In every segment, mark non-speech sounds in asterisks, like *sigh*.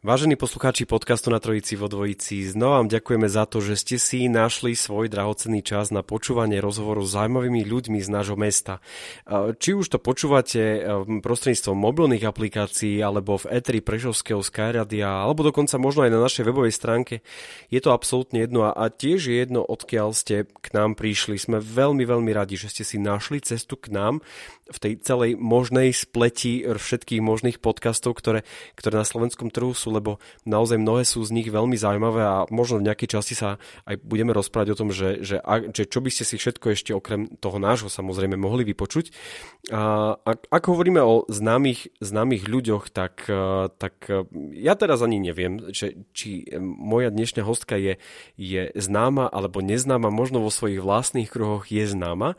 Vážení poslucháči podcastu na Trojici vo Dvojici, znova vám ďakujeme za to, že ste si našli svoj drahocenný čas na počúvanie rozhovoru s zaujímavými ľuďmi z nášho mesta. Či už to počúvate prostredníctvom mobilných aplikácií alebo v Eteri Prešovského Skyradia alebo dokonca možno aj na našej webovej stránke, je to absolútne jedno a tiež je jedno, odkiaľ ste k nám prišli. Sme veľmi, veľmi radi, že ste si našli cestu k nám v tej celej možnej spleti všetkých možných podcastov, ktoré, ktoré na slovenskom trhu sú, lebo naozaj mnohé sú z nich veľmi zaujímavé a možno v nejakej časti sa aj budeme rozprávať o tom, že, že, že čo by ste si všetko ešte okrem toho nášho samozrejme mohli vypočuť. A, a ak hovoríme o známych, známych ľuďoch, tak, tak ja teraz ani neviem, že, či moja dnešná hostka je, je známa alebo neznáma, možno vo svojich vlastných kruhoch je známa.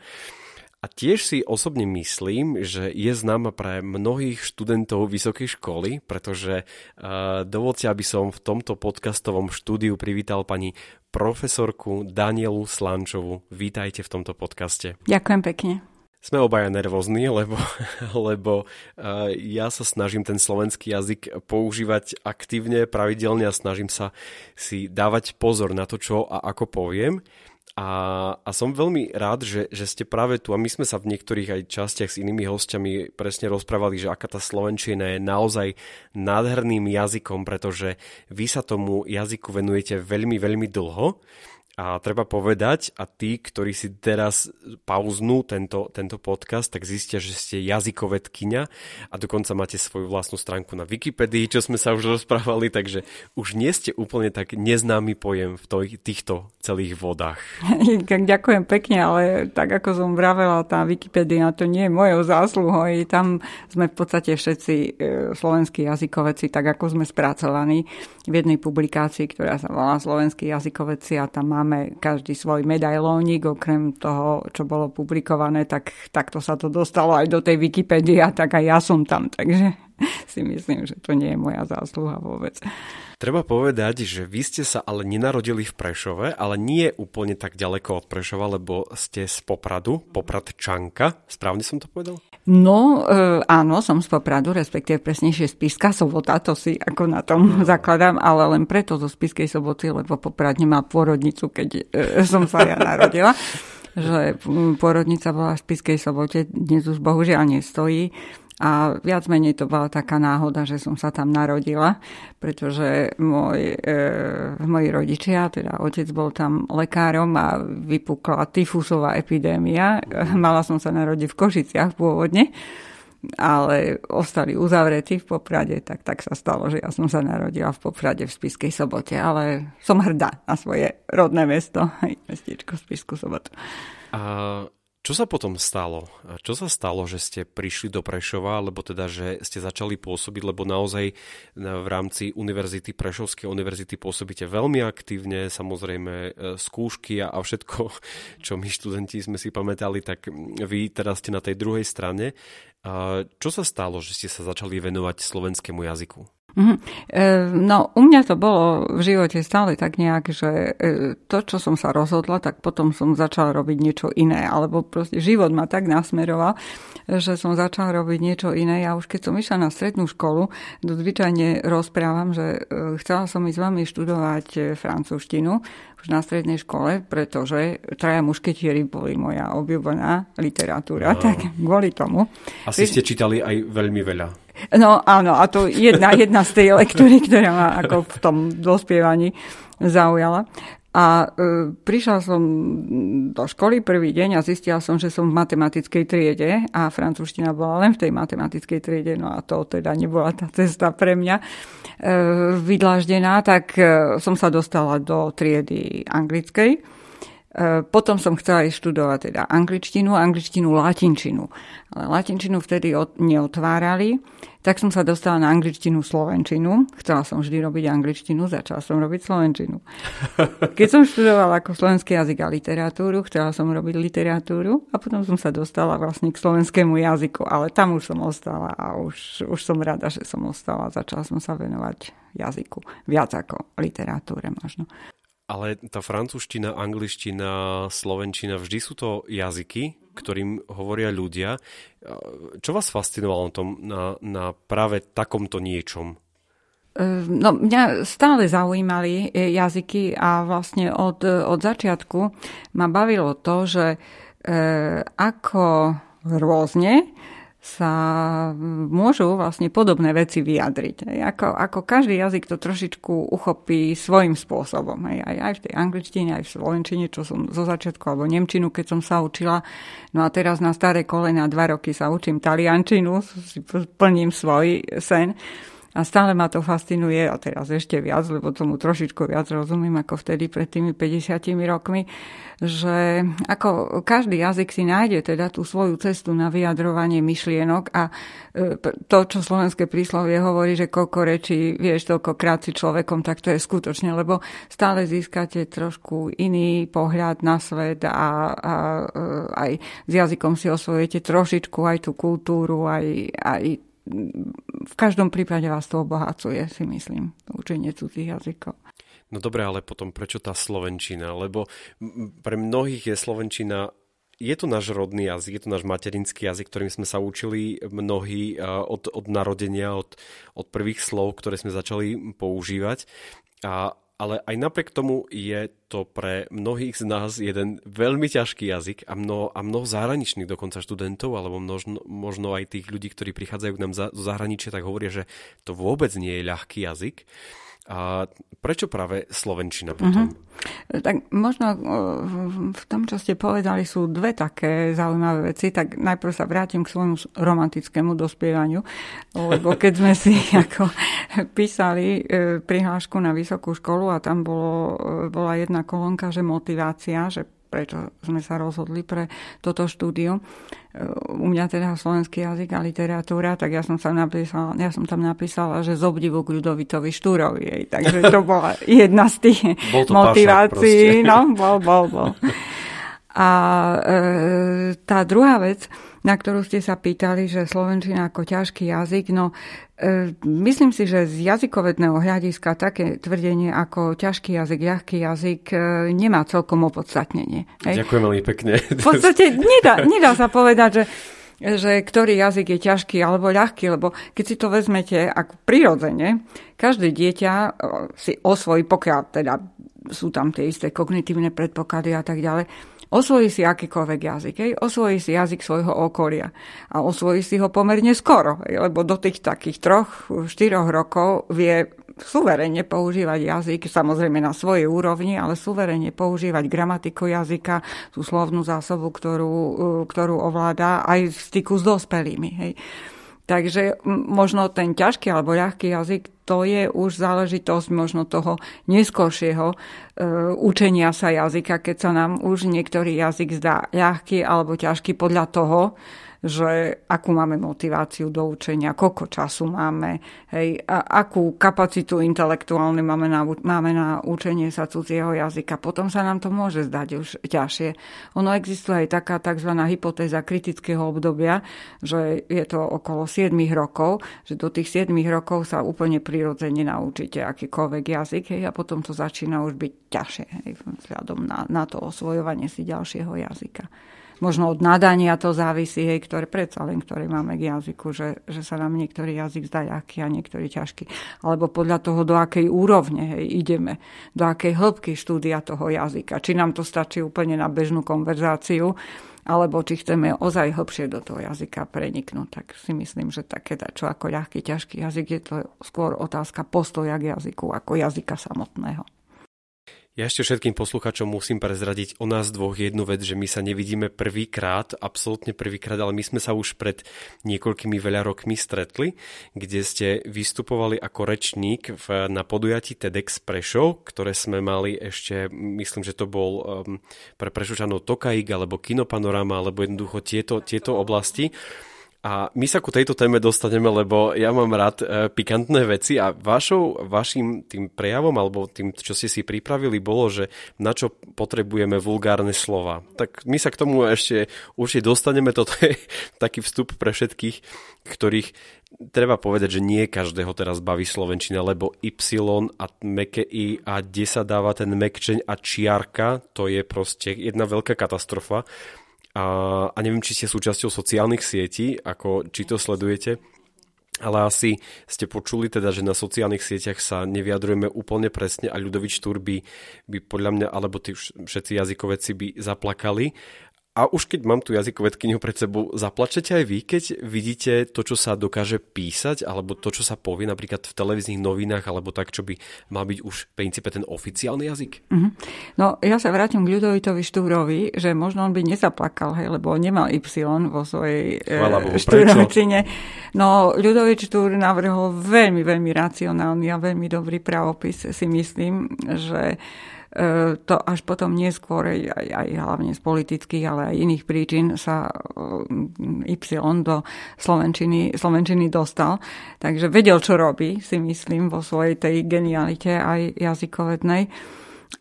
A tiež si osobne myslím, že je známa pre mnohých študentov vysokej školy, pretože uh, dovolte, aby som v tomto podcastovom štúdiu privítal pani profesorku Danielu Slančovu. Vítajte v tomto podcaste. Ďakujem pekne. Sme obaja nervózni, lebo, *laughs* lebo uh, ja sa snažím ten slovenský jazyk používať aktívne, pravidelne a snažím sa si dávať pozor na to, čo a ako poviem. A, a som veľmi rád, že, že ste práve tu a my sme sa v niektorých aj častiach s inými hostiami presne rozprávali, že aká tá Slovenčina je naozaj nádherným jazykom, pretože vy sa tomu jazyku venujete veľmi, veľmi dlho a treba povedať, a tí, ktorí si teraz pauznú tento, tento podcast, tak zistia, že ste jazykovedkynia a dokonca máte svoju vlastnú stránku na Wikipedii, čo sme sa už rozprávali, takže už nie ste úplne tak neznámy pojem v toj, týchto celých vodách. *laughs* Ďakujem pekne, ale tak ako som vravela, tá Wikipedia to nie je mojou zásluhou. Tam sme v podstate všetci e, slovenskí jazykoveci, tak ako sme spracovaní v jednej publikácii, ktorá sa volá Slovenskí jazykoveci a tam má máme každý svoj medailónik, okrem toho, čo bolo publikované, tak takto sa to dostalo aj do tej Wikipédie a tak aj ja som tam, takže *laughs* si myslím, že to nie je moja zásluha vôbec. Treba povedať, že vy ste sa ale nenarodili v Prešove, ale nie úplne tak ďaleko od Prešova, lebo ste z Popradu, Popradčanka. Správne som to povedal? No, e, áno, som z Popradu, respektíve presnejšie z Spiska sobota, to si ako na tom zakladám, ale len preto zo Spiskej soboty, lebo Poprad nemá pôrodnicu, keď e, *laughs* som sa ja narodila že pôrodnica bola v Spiskej sobote, dnes už bohužiaľ nestojí. A viac menej to bola taká náhoda, že som sa tam narodila, pretože môj, e, moji rodičia, teda otec bol tam lekárom a vypukla tyfusová epidémia. Mala som sa narodiť v Košiciach pôvodne, ale ostali uzavretí v Poprade, tak, tak sa stalo, že ja som sa narodila v Poprade v Spiskej sobote, ale som hrdá na svoje rodné mesto, *laughs* mestečko Spisku sobotu. A čo sa potom stalo? Čo sa stalo, že ste prišli do Prešova, alebo teda, že ste začali pôsobiť, lebo naozaj v rámci Univerzity Prešovskej univerzity pôsobíte veľmi aktívne, samozrejme e, skúšky a všetko, *laughs* čo my študenti sme si pamätali, tak vy teraz ste na tej druhej strane. Čo sa stalo, že ste sa začali venovať slovenskému jazyku? Mm-hmm. No, u mňa to bolo v živote stále tak nejak, že e, to, čo som sa rozhodla, tak potom som začala robiť niečo iné. Alebo proste život ma tak nasmeroval, že som začala robiť niečo iné. Ja už keď som išla na strednú školu, zvyčajne rozprávam, že e, chcela som ísť s vami študovať francúzštinu už na strednej škole, pretože traja mušketieri boli moja obľúbená literatúra, no. tak kvôli tomu. Asi ste čítali aj veľmi veľa. No áno, a to jedna, jedna z tej lektúry, ktorá ma ako v tom dospievaní zaujala. A e, prišla som do školy prvý deň a zistila som, že som v matematickej triede a francúzština bola len v tej matematickej triede, no a to teda nebola tá cesta pre mňa e, vydláždená, tak e, som sa dostala do triedy anglickej potom som chcela ísť študovať teda angličtinu, angličtinu, latinčinu. Ale latinčinu vtedy neotvárali, tak som sa dostala na angličtinu, slovenčinu. Chcela som vždy robiť angličtinu, začala som robiť slovenčinu. *laughs* Keď som študovala ako slovenský jazyk a literatúru, chcela som robiť literatúru a potom som sa dostala vlastne k slovenskému jazyku, ale tam už som ostala a už, už som rada, že som ostala. Začala som sa venovať jazyku viac ako literatúre možno. Ale tá francúzština, angličtina, slovenčina, vždy sú to jazyky, ktorým hovoria ľudia. Čo vás fascinovalo na, tom, na, na práve takomto niečom? No, mňa stále zaujímali jazyky a vlastne od, od začiatku ma bavilo to, že e, ako rôzne sa môžu vlastne podobné veci vyjadriť. Ako, ako každý jazyk to trošičku uchopí svojim spôsobom. Aj, aj, aj v tej angličtine, aj v slovenčine, čo som zo začiatku, alebo nemčinu, keď som sa učila. No a teraz na staré kolena dva roky sa učím taliančinu, si plním svoj sen. A stále ma to fascinuje, a teraz ešte viac, lebo tomu trošičku viac rozumiem ako vtedy pred tými 50 rokmi, že ako každý jazyk si nájde teda tú svoju cestu na vyjadrovanie myšlienok a e, to, čo slovenské príslovie hovorí, že koľko rečí vieš toľkokrát si človekom, tak to je skutočne, lebo stále získate trošku iný pohľad na svet a, a, e, aj s jazykom si osvojujete trošičku aj tú kultúru, aj, aj v každom prípade vás to obohacuje, si myslím, učenie cudzích jazykov. No dobre, ale potom prečo tá slovenčina? Lebo pre mnohých je slovenčina je to náš rodný jazyk, je to náš materinský jazyk, ktorým sme sa učili mnohí od, od narodenia, od, od prvých slov, ktoré sme začali používať. A ale aj napriek tomu je to pre mnohých z nás jeden veľmi ťažký jazyk a mnoho, a mnoho zahraničných dokonca študentov, alebo možno, možno aj tých ľudí, ktorí prichádzajú k nám za, zo zahraničia, tak hovoria, že to vôbec nie je ľahký jazyk. A prečo práve Slovenčina potom? Uh-huh. Tak možno v tom, čo ste povedali, sú dve také zaujímavé veci. Tak najprv sa vrátim k svojmu romantickému dospievaniu, lebo keď sme si *laughs* ako písali e, prihlášku na vysokú školu a tam bolo, e, bola jedna kolónka, že motivácia, že prečo sme sa rozhodli pre toto štúdium. U mňa teda slovenský jazyk a literatúra, tak ja som, sa napísala, ja som tam napísala, že z obdivu k Ľudovitovi Štúrovi. Takže to *laughs* bola jedna z tých motivácií. No, bol, bol, bol. *laughs* A e, tá druhá vec, na ktorú ste sa pýtali, že Slovenčina ako ťažký jazyk, no e, myslím si, že z jazykovedného hľadiska také tvrdenie ako ťažký jazyk, ľahký jazyk e, nemá celkom opodstatnenie. Hej? Ďakujem veľmi pekne. V podstate nedá, nedá sa povedať, že že ktorý jazyk je ťažký alebo ľahký, lebo keď si to vezmete ako prirodzene, každé dieťa e, si osvojí, pokiaľ teda sú tam tie isté kognitívne predpoklady a tak ďalej, Osvojí si akýkoľvek jazyk, hej? osvojí si jazyk svojho okolia a osvojí si ho pomerne skoro, hej? lebo do tých takých troch, štyroch rokov vie suverene používať jazyk, samozrejme na svojej úrovni, ale suverene používať gramatiku jazyka, tú slovnú zásobu, ktorú, ktorú ovláda aj v styku s dospelými. Hej? Takže možno ten ťažký alebo ľahký jazyk, to je už záležitosť možno toho neskôršieho e, učenia sa jazyka, keď sa nám už niektorý jazyk zdá ľahký alebo ťažký podľa toho, že akú máme motiváciu do učenia, koľko času máme, hej, a akú kapacitu intelektuálnu máme na, máme na učenie sa cudzieho jazyka. Potom sa nám to môže zdať už ťažšie. Ono existuje aj taká tzv. hypotéza kritického obdobia, že je to okolo 7 rokov, že do tých 7 rokov sa úplne prirodzene naučíte akýkoľvek jazyk hej, a potom to začína už byť ťažšie hej, vzhľadom na, na to osvojovanie si ďalšieho jazyka možno od nadania to závisí, hej, ktoré predsa len, ktoré máme k jazyku, že, že sa nám niektorý jazyk zdá ľahký a niektorý ťažký. Alebo podľa toho, do akej úrovne hej, ideme, do akej hĺbky štúdia toho jazyka. Či nám to stačí úplne na bežnú konverzáciu, alebo či chceme ozaj hlbšie do toho jazyka preniknúť. Tak si myslím, že také čo ako ľahký, ťažký jazyk je to skôr otázka postoja k jazyku ako jazyka samotného. Ja ešte všetkým posluchačom musím prezradiť o nás dvoch jednu vec, že my sa nevidíme prvýkrát, absolútne prvýkrát, ale my sme sa už pred niekoľkými veľa rokmi stretli, kde ste vystupovali ako rečník v, na podujatí TEDx Prešov, ktoré sme mali ešte, myslím, že to bol um, pre Prešovčanov Tokaik alebo Kinopanorama, alebo jednoducho tieto, tieto oblasti. A my sa ku tejto téme dostaneme, lebo ja mám rád e, pikantné veci a vašou, vašim tým prejavom alebo tým, čo ste si pripravili, bolo, že na čo potrebujeme vulgárne slova. Tak my sa k tomu ešte určite dostaneme. Toto je *laughs* taký vstup pre všetkých, ktorých treba povedať, že nie každého teraz baví Slovenčina, lebo Y a meké I a kde sa dáva ten mekčeň a čiarka, to je proste jedna veľká katastrofa a, a neviem, či ste súčasťou sociálnych sietí, ako či to sledujete, ale asi ste počuli teda, že na sociálnych sieťach sa nevyjadrujeme úplne presne a Ľudovič Túr by, by podľa mňa, alebo tí všetci jazykoveci by zaplakali. A už keď mám tú jazykovedkyňu pred sebou, zaplačete aj vy, keď vidíte to, čo sa dokáže písať, alebo to, čo sa povie napríklad v televíznych novinách, alebo tak, čo by mal byť už v princípe ten oficiálny jazyk? Mm-hmm. No, ja sa vrátim k Ľudovitovi Štúrovi, že možno on by nezaplakal, hej, lebo nemal Y vo svojej e, štúrovicine. No, Ľudovič Štúr navrhol veľmi, veľmi racionálny a veľmi dobrý pravopis, si myslím, že to až potom neskôr, aj, aj hlavne z politických, ale aj iných príčin sa e, Y do Slovenčiny, Slovenčiny dostal. Takže vedel, čo robí, si myslím, vo svojej tej genialite aj jazykovednej.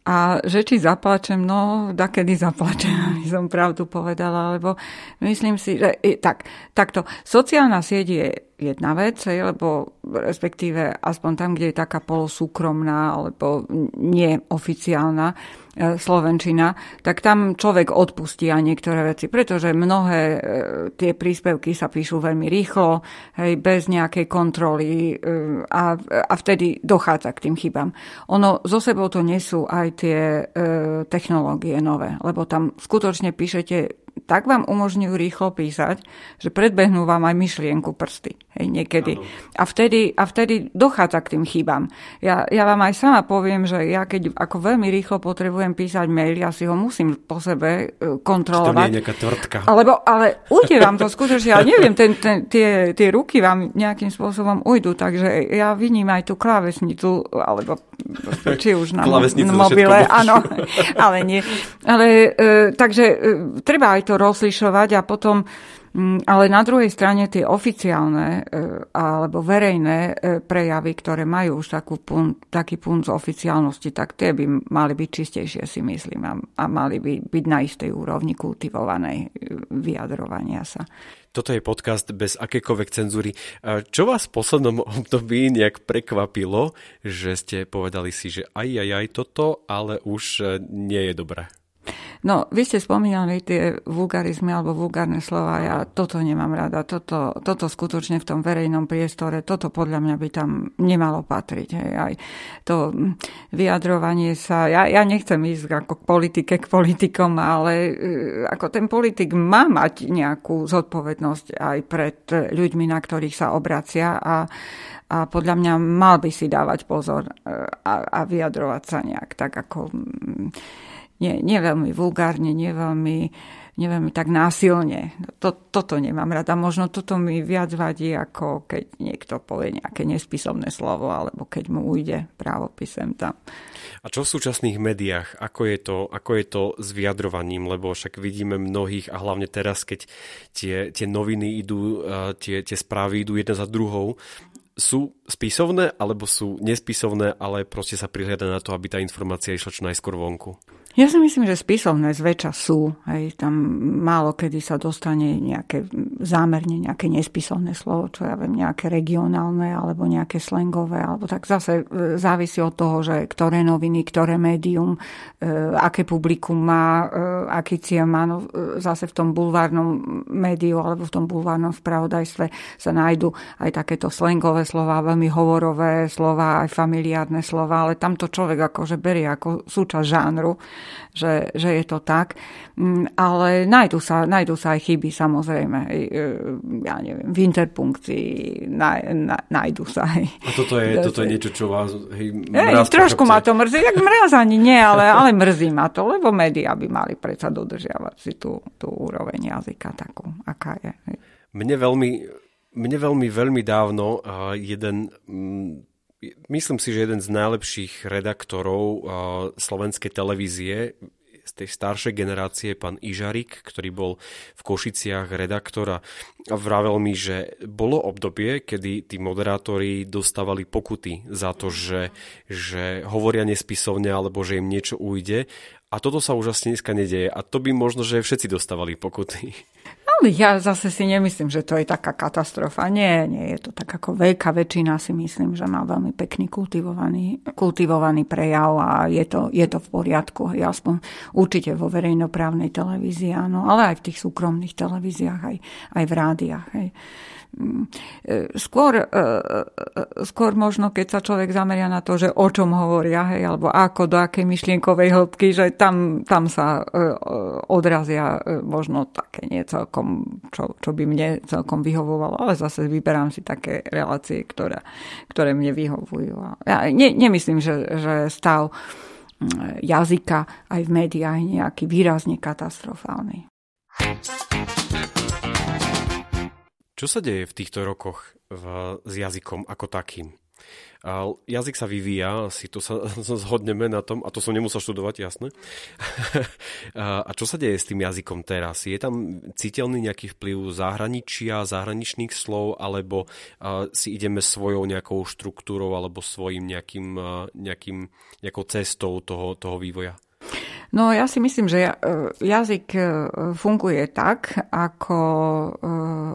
A že či zaplačem, no, dakedy zaplačem, *laughs* aby som pravdu povedala, lebo myslím si, že tak, takto, sociálna sieť je jedna vec, lebo respektíve aspoň tam, kde je taká polosúkromná alebo neoficiálna Slovenčina, tak tam človek odpustí aj niektoré veci, pretože mnohé e, tie príspevky sa píšu veľmi rýchlo, hej, bez nejakej kontroly e, a, a vtedy dochádza k tým chybám. Ono zo sebou to nesú aj tie technológie nové, lebo tam skutočne píšete tak vám umožňujú rýchlo písať, že predbehnú vám aj myšlienku prsty. Hej, niekedy. A vtedy, a vtedy dochádza k tým chybám. Ja, ja vám aj sama poviem, že ja keď ako veľmi rýchlo potrebujem písať mail, ja si ho musím po sebe e, kontrolovať. To nie je nejaká tvrtka. Alebo, ale ujde vám to *laughs* skutočne, ja neviem, ten, ten, tie, tie ruky vám nejakým spôsobom ujdu, takže ja vidím aj tú klávesnicu, alebo či už na mobile, áno, ale nie. Ale, e, takže e, treba aj to rozlišovať a potom Mm, ale na druhej strane tie oficiálne e, alebo verejné e, prejavy, ktoré majú už takú pun, taký punc oficiálnosti, tak tie by mali byť čistejšie, si myslím, a, a mali by byť na istej úrovni kultivovanej e, vyjadrovania sa. Toto je podcast bez akékoľvek cenzúry. Čo vás v poslednom období nejak prekvapilo, že ste povedali si, že aj, aj, aj toto, ale už nie je dobré? No, vy ste spomínali tie vulgarizmy alebo vulgárne slova. Ja toto nemám rada. Toto, toto skutočne v tom verejnom priestore, toto podľa mňa by tam nemalo patriť. Hej. Aj to vyjadrovanie sa... Ja, ja nechcem ísť ako k politike, k politikom, ale e, ako ten politik má mať nejakú zodpovednosť aj pred ľuďmi, na ktorých sa obracia a a podľa mňa mal by si dávať pozor e, a, a vyjadrovať sa nejak tak, ako nie, nie veľmi vulgárne, nie veľmi, nie veľmi tak násilne. To, toto nemám rada. Možno toto mi viac vadí, ako keď niekto povie nejaké nespisovné slovo, alebo keď mu ujde právopisem tam. A čo v súčasných médiách? Ako je, to, ako je to s vyjadrovaním? Lebo však vidíme mnohých, a hlavne teraz, keď tie, tie noviny idú, tie, tie správy idú jedna za druhou, sú spisovné alebo sú nespisovné, ale proste sa prihľada na to, aby tá informácia išla čo najskôr vonku? Ja si myslím, že spisovné zväčša sú. Hej, tam málo kedy sa dostane nejaké zámerne nejaké nespisovné slovo, čo ja viem, nejaké regionálne alebo nejaké slangové, alebo tak zase e, závisí od toho, že ktoré noviny, ktoré médium, e, aké publikum má, e, aký cieľ má. No, zase v tom bulvárnom médiu alebo v tom bulvárnom spravodajstve sa nájdu aj takéto slangové slova, veľmi hovorové slova, aj familiárne slova, ale tamto človek akože berie ako súčasť žánru že, že je to tak. Mm, ale nájdu sa, nájdu sa aj chyby, samozrejme. E, ja neviem, v interpunkcii nájdu sa aj. A toto je, *laughs* toto je niečo, čo vás hej, mraz Trošku ma to mrzí, jak mraz ani nie, ale, ale mrzí ma to, lebo médiá by mali predsa dodržiavať si tú, tú úroveň jazyka takú, aká je. Mne veľmi, mne veľmi, veľmi dávno jeden mm, myslím si, že jeden z najlepších redaktorov uh, slovenskej televízie z tej staršej generácie, pán Ižarik, ktorý bol v Košiciach redaktor a vravel mi, že bolo obdobie, kedy tí moderátori dostávali pokuty za to, že, že hovoria nespisovne alebo že im niečo ujde a toto sa už asi dneska nedieje. A to by možno, že všetci dostávali pokuty. *laughs* Ja zase si nemyslím, že to je taká katastrofa. Nie, nie je to tak ako veľká väčšina si myslím, že má veľmi pekný kultivovaný, kultivovaný prejav a je to, je to v poriadku. Ja aspoň určite vo verejnoprávnej televízii, áno, ale aj v tých súkromných televíziách, aj, aj v rádiách. Hej. Skôr, e, e, skôr možno, keď sa človek zameria na to, že o čom hovoria, hej, alebo ako, do akej myšlienkovej hĺbky, že tam, tam sa e, odrazia možno také nie celkom, čo, čo by mne celkom vyhovovalo, ale zase vyberám si také relácie, ktoré, ktoré mne vyhovujú. Ja ne, nemyslím, že, že stav jazyka aj v médiách je nejaký výrazne katastrofálny. Čo sa deje v týchto rokoch v, s jazykom ako takým? A jazyk sa vyvíja, si to *laughs* sa zhodneme na tom, a to som nemusel študovať, jasné. *laughs* a čo sa deje s tým jazykom teraz? Je tam citeľný nejaký vplyv zahraničia, zahraničných slov, alebo si ideme svojou nejakou štruktúrou alebo svojim nejakým, nejakým, nejakou cestou toho, toho vývoja? No ja si myslím, že e, jazyk e, funguje tak, ako, e,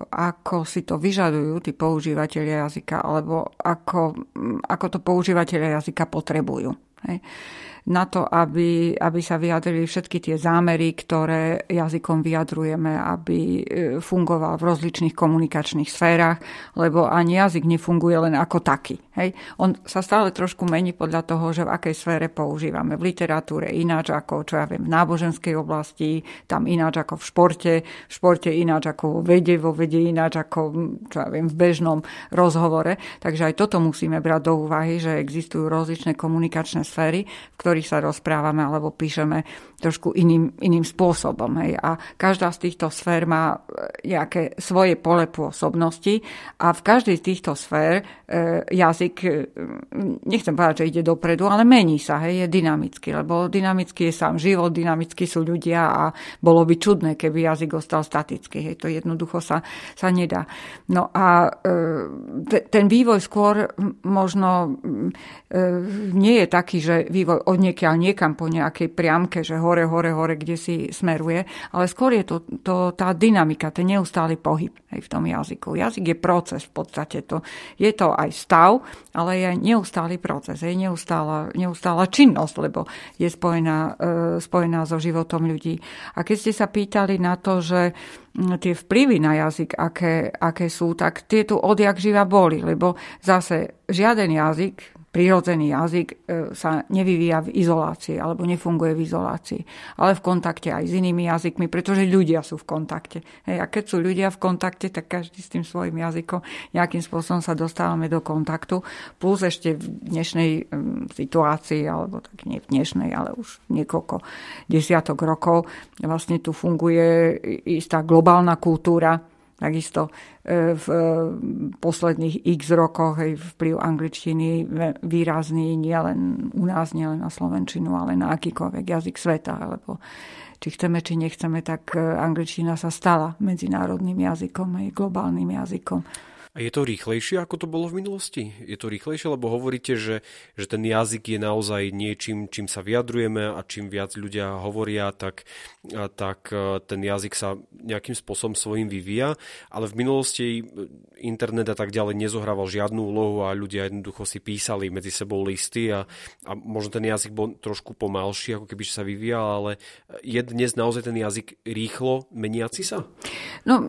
ako si to vyžadujú tí používateľia jazyka, alebo ako, ako to používateľia jazyka potrebujú. Hej na to, aby, aby sa vyjadrili všetky tie zámery, ktoré jazykom vyjadrujeme, aby fungoval v rozličných komunikačných sférach, lebo ani jazyk nefunguje len ako taký. Hej? On sa stále trošku mení podľa toho, že v akej sfére používame. V literatúre ináč ako, čo ja viem, v náboženskej oblasti, tam ináč ako v športe, v športe ináč ako vo vede, vo vede ináč ako, čo ja viem, v bežnom rozhovore. Takže aj toto musíme brať do úvahy, že existujú rozličné komunikačné sféry, v ktorých sa rozprávame alebo píšeme trošku iným, iným spôsobom. Hej. A každá z týchto sfér má e, nejaké svoje pole pôsobnosti a v každej z týchto sfér e, jazyk, e, nechcem povedať, že ide dopredu, ale mení sa, hej, je dynamický, lebo dynamický je sám život, dynamický sú ľudia a bolo by čudné, keby jazyk ostal statický. Hej. To jednoducho sa, sa nedá. No a e, ten vývoj skôr možno e, nie je taký, že vývoj od niekiaľ niekam po nejakej priamke, že hore, hore, hore, kde si smeruje, ale skôr je to, to tá dynamika, ten neustály pohyb aj v tom jazyku. Jazyk je proces v podstate. To, je to aj stav, ale je neustály proces, je neustála, neustála činnosť, lebo je spojená, e, spojená so životom ľudí. A keď ste sa pýtali na to, že tie vplyvy na jazyk, aké, aké sú, tak tie tu odjak živa boli, lebo zase žiaden jazyk, prírodzený jazyk e, sa nevyvíja v izolácii alebo nefunguje v izolácii, ale v kontakte aj s inými jazykmi, pretože ľudia sú v kontakte. Hej, a keď sú ľudia v kontakte, tak každý s tým svojim jazykom nejakým spôsobom sa dostávame do kontaktu. Plus ešte v dnešnej situácii, alebo tak nie v dnešnej, ale už niekoľko desiatok rokov, vlastne tu funguje istá globálna kultúra, Takisto e, v e, posledných x rokoch aj vplyv angličtiny výrazný nielen u nás, nielen na Slovenčinu, ale na akýkoľvek jazyk sveta, lebo či chceme, či nechceme, tak e, angličtina sa stala medzinárodným jazykom, aj globálnym jazykom. A je to rýchlejšie, ako to bolo v minulosti? Je to rýchlejšie, lebo hovoríte, že, že ten jazyk je naozaj niečím, čím sa vyjadrujeme a čím viac ľudia hovoria, tak, tak e, ten jazyk sa nejakým spôsobom svojím vyvíja, ale v minulosti e, internet a tak ďalej nezohrával žiadnu úlohu a ľudia jednoducho si písali medzi sebou listy a, a možno ten jazyk bol trošku pomalší, ako keby sa vyvíjal, ale je dnes naozaj ten jazyk rýchlo meniaci sa? No,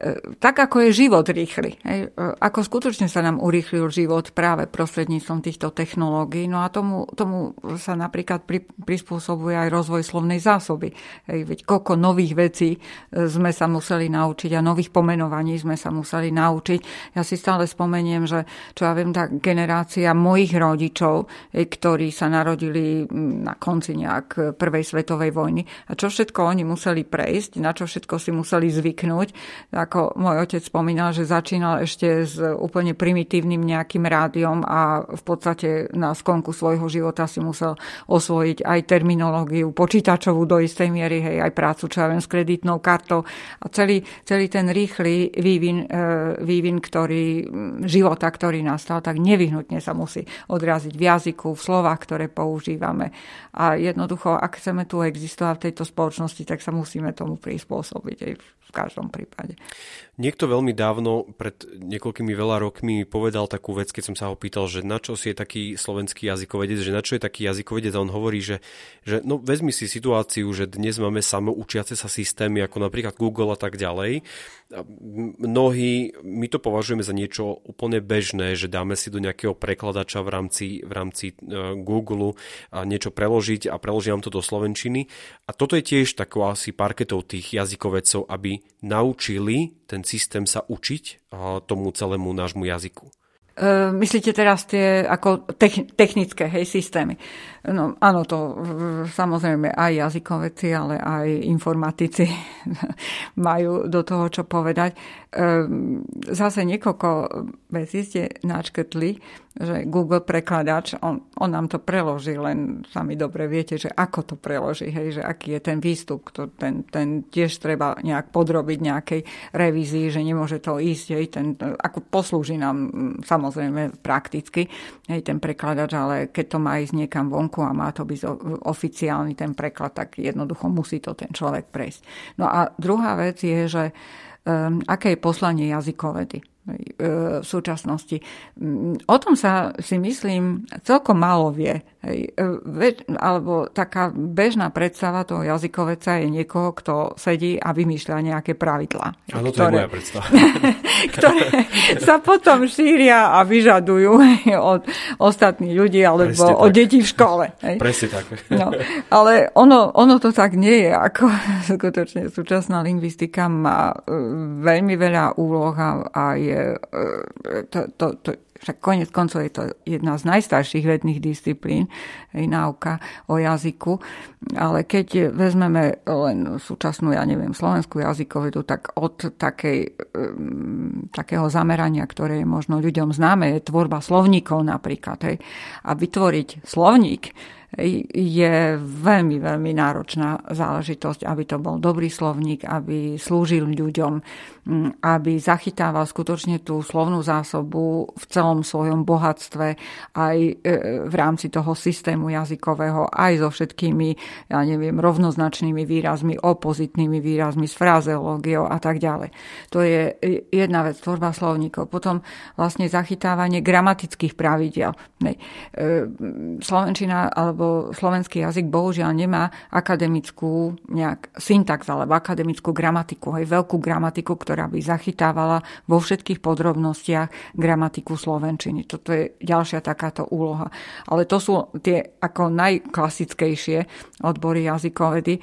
e, tak ako je život rýchly urýchli. Hej. Ako skutočne sa nám urýchlil život práve prostredníctvom týchto technológií. No a tomu, tomu sa napríklad pri, prispôsobuje aj rozvoj slovnej zásoby. Hej. Veď koľko nových vecí e, sme sa museli naučiť a nových pomenovaní sme sa museli naučiť. Ja si stále spomeniem, že čo ja viem, tá generácia mojich rodičov, hej, ktorí sa narodili na konci nejak prvej svetovej vojny a čo všetko oni museli prejsť, na čo všetko si museli zvyknúť, ako môj otec spomínal, že začínal ešte s úplne primitívnym nejakým rádiom a v podstate na skonku svojho života si musel osvojiť aj terminológiu počítačovú do istej miery, hej, aj prácu, čo ja viem, s kreditnou kartou a celý, celý ten rýchly vývin, e, vývin ktorý, života, ktorý nastal, tak nevyhnutne sa musí odraziť v jazyku, v slovách, ktoré používame. A jednoducho, ak chceme tu existovať v tejto spoločnosti, tak sa musíme tomu prispôsobiť aj v každom prípade. Niekto veľmi dávno, pred niekoľkými veľa rokmi, povedal takú vec, keď som sa ho pýtal, že na čo si je taký slovenský jazykovedec, že na čo je taký jazykovedec a on hovorí, že, že no vezmi si situáciu, že dnes máme samoučiace sa systémy ako napríklad Google a tak ďalej. Mnohí, my to považujeme za niečo úplne bežné, že dáme si do nejakého prekladača v rámci, v rámci uh, Google a niečo preložiť a preložím to do slovenčiny. A toto je tiež takou asi parketou tých jazykovedcov, aby naučili ten systém sa učiť tomu celému nášmu jazyku. E, myslíte teraz tie ako technické hej, systémy? No áno, to samozrejme aj jazykoveci, ale aj informatici *laughs* majú do toho čo povedať. E, zase niekoľko vecí ste načkrtli, že Google prekladač, on, on nám to preloží, len sami dobre viete, že ako to preloží, hej, že aký je ten výstup, to, ten, ten tiež treba nejak podrobiť nejakej revízii, že nemôže to ísť, hej, ten, ako poslúži nám samozrejme prakticky, hej, ten prekladač, ale keď to má ísť niekam vonku a má to byť oficiálny ten preklad, tak jednoducho musí to ten človek prejsť. No a druhá vec je, že um, aké je poslanie jazykovedy v súčasnosti. O tom sa si myslím celkom málo vie. Hej, e, alebo taká bežná predstava toho jazykoveca je niekoho, kto sedí a vymýšľa nejaké pravidlá. Áno, to ktoré, je moja predstava. *laughs* ktoré sa potom šíria a vyžadujú od ostatných ľudí alebo Presne od tak. detí v škole. Hej. Presne tak. No, ale ono, ono to tak nie je, ako *laughs* skutočne súčasná lingvistika má e, veľmi veľa úloh a je e, to, to, to, však konec koncov je to jedna z najstarších vedných disciplín, aj náuka o jazyku, ale keď vezmeme len súčasnú, ja neviem, slovenskú jazykovedu, tak od takej, um, takého zamerania, ktoré je možno ľuďom známe, je tvorba slovníkov napríklad. Hej. A vytvoriť slovník, je veľmi, veľmi náročná záležitosť, aby to bol dobrý slovník, aby slúžil ľuďom, mm, aby zachytával skutočne tú slovnú zásobu v celom svojom bohatstve aj e, v rámci toho systému jazykového, aj so všetkými, ja neviem, rovnoznačnými výrazmi, opozitnými výrazmi, s frazeológiou a tak ďalej. To je jedna vec, tvorba slovníkov. Potom vlastne zachytávanie gramatických pravidel. E, Slovenčina alebo lebo slovenský jazyk bohužiaľ nemá akademickú nejak syntax alebo akademickú gramatiku, aj veľkú gramatiku, ktorá by zachytávala vo všetkých podrobnostiach gramatiku slovenčiny. Toto je ďalšia takáto úloha. Ale to sú tie ako najklasickejšie odbory jazykovedy, e,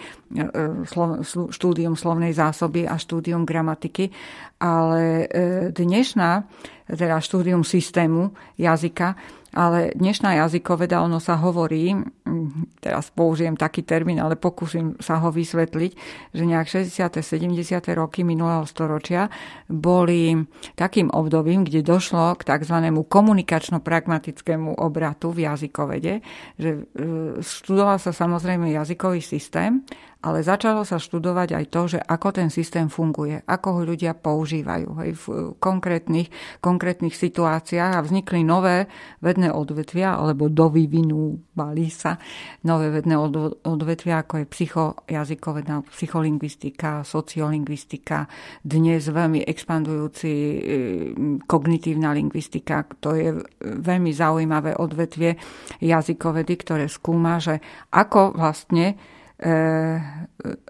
štúdium slovnej zásoby a štúdium gramatiky. Ale e, dnešná, teda štúdium systému jazyka, ale dnešná jazykoveda, ono sa hovorí, mm, teraz použijem taký termín, ale pokúsim sa ho vysvetliť, že nejak 60. 70. roky minulého storočia boli takým obdobím, kde došlo k tzv. komunikačno-pragmatickému obratu v jazykovede, že e, študoval sa samozrejme jazykový systém ale začalo sa študovať aj to, že ako ten systém funguje, ako ho ľudia používajú hej, v konkrétnych, konkrétnych situáciách a vznikli nové vedné odvetvia, alebo dovyvinúvali sa nové vedné odvetvia, ako je psychojazykoveda, psycholingvistika, sociolingvistika, dnes veľmi expandujúci e, kognitívna lingvistika, to je veľmi zaujímavé odvetvie jazykovedy, ktoré skúma, že ako vlastne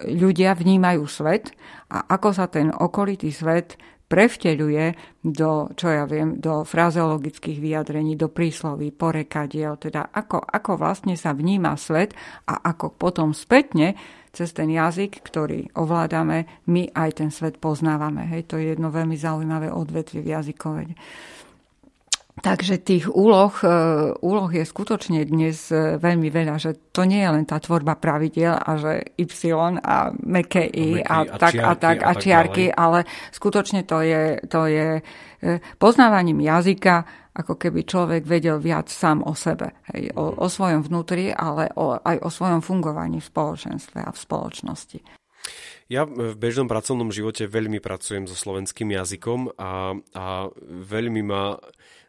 ľudia vnímajú svet a ako sa ten okolitý svet prevteľuje do, čo ja viem, do frazeologických vyjadrení, do prísloví, porekadiel, teda ako, ako vlastne sa vníma svet a ako potom spätne cez ten jazyk, ktorý ovládame, my aj ten svet poznávame. Hej, to je jedno veľmi zaujímavé odvetvie v jazykovede. Takže tých úloh, e, úloh je skutočne dnes e, veľmi veľa, že to nie je len tá tvorba pravidiel a že Y a meké I a, a, tak, a tak a čiarky, ale skutočne to je, to je e, poznávaním jazyka, ako keby človek vedel viac sám o sebe, hej, o, o svojom vnútri, ale o, aj o svojom fungovaní v spoločenstve a v spoločnosti. Ja v bežnom pracovnom živote veľmi pracujem so slovenským jazykom a, a veľmi ma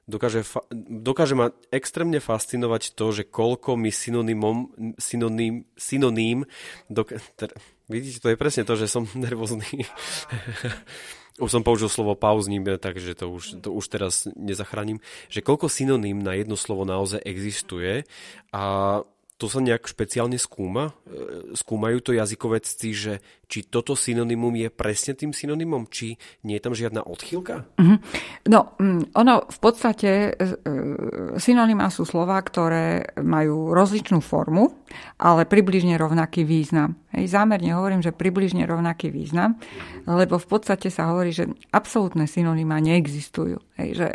dokáže, fa- dokáže ma extrémne fascinovať to, že koľko mi synonymom, synonym, synonym dok- ter- vidíte, to je presne to, že som *laughs* nervózny. *laughs* už som použil slovo pauzním, takže to už, to už teraz nezachránim, že koľko synonym na jedno slovo naozaj existuje a to sa nejak špeciálne skúma? E, skúmajú to jazykovedci, že či toto synonymum je presne tým synonymom, či nie je tam žiadna odchýlka? Mm-hmm. No, mm, ono v podstate e, e, synonymá sú slova, ktoré majú rozličnú formu, ale približne rovnaký význam. Hej, zámerne hovorím, že približne rovnaký význam, lebo v podstate sa hovorí, že absolútne synonymá neexistujú. Hej, že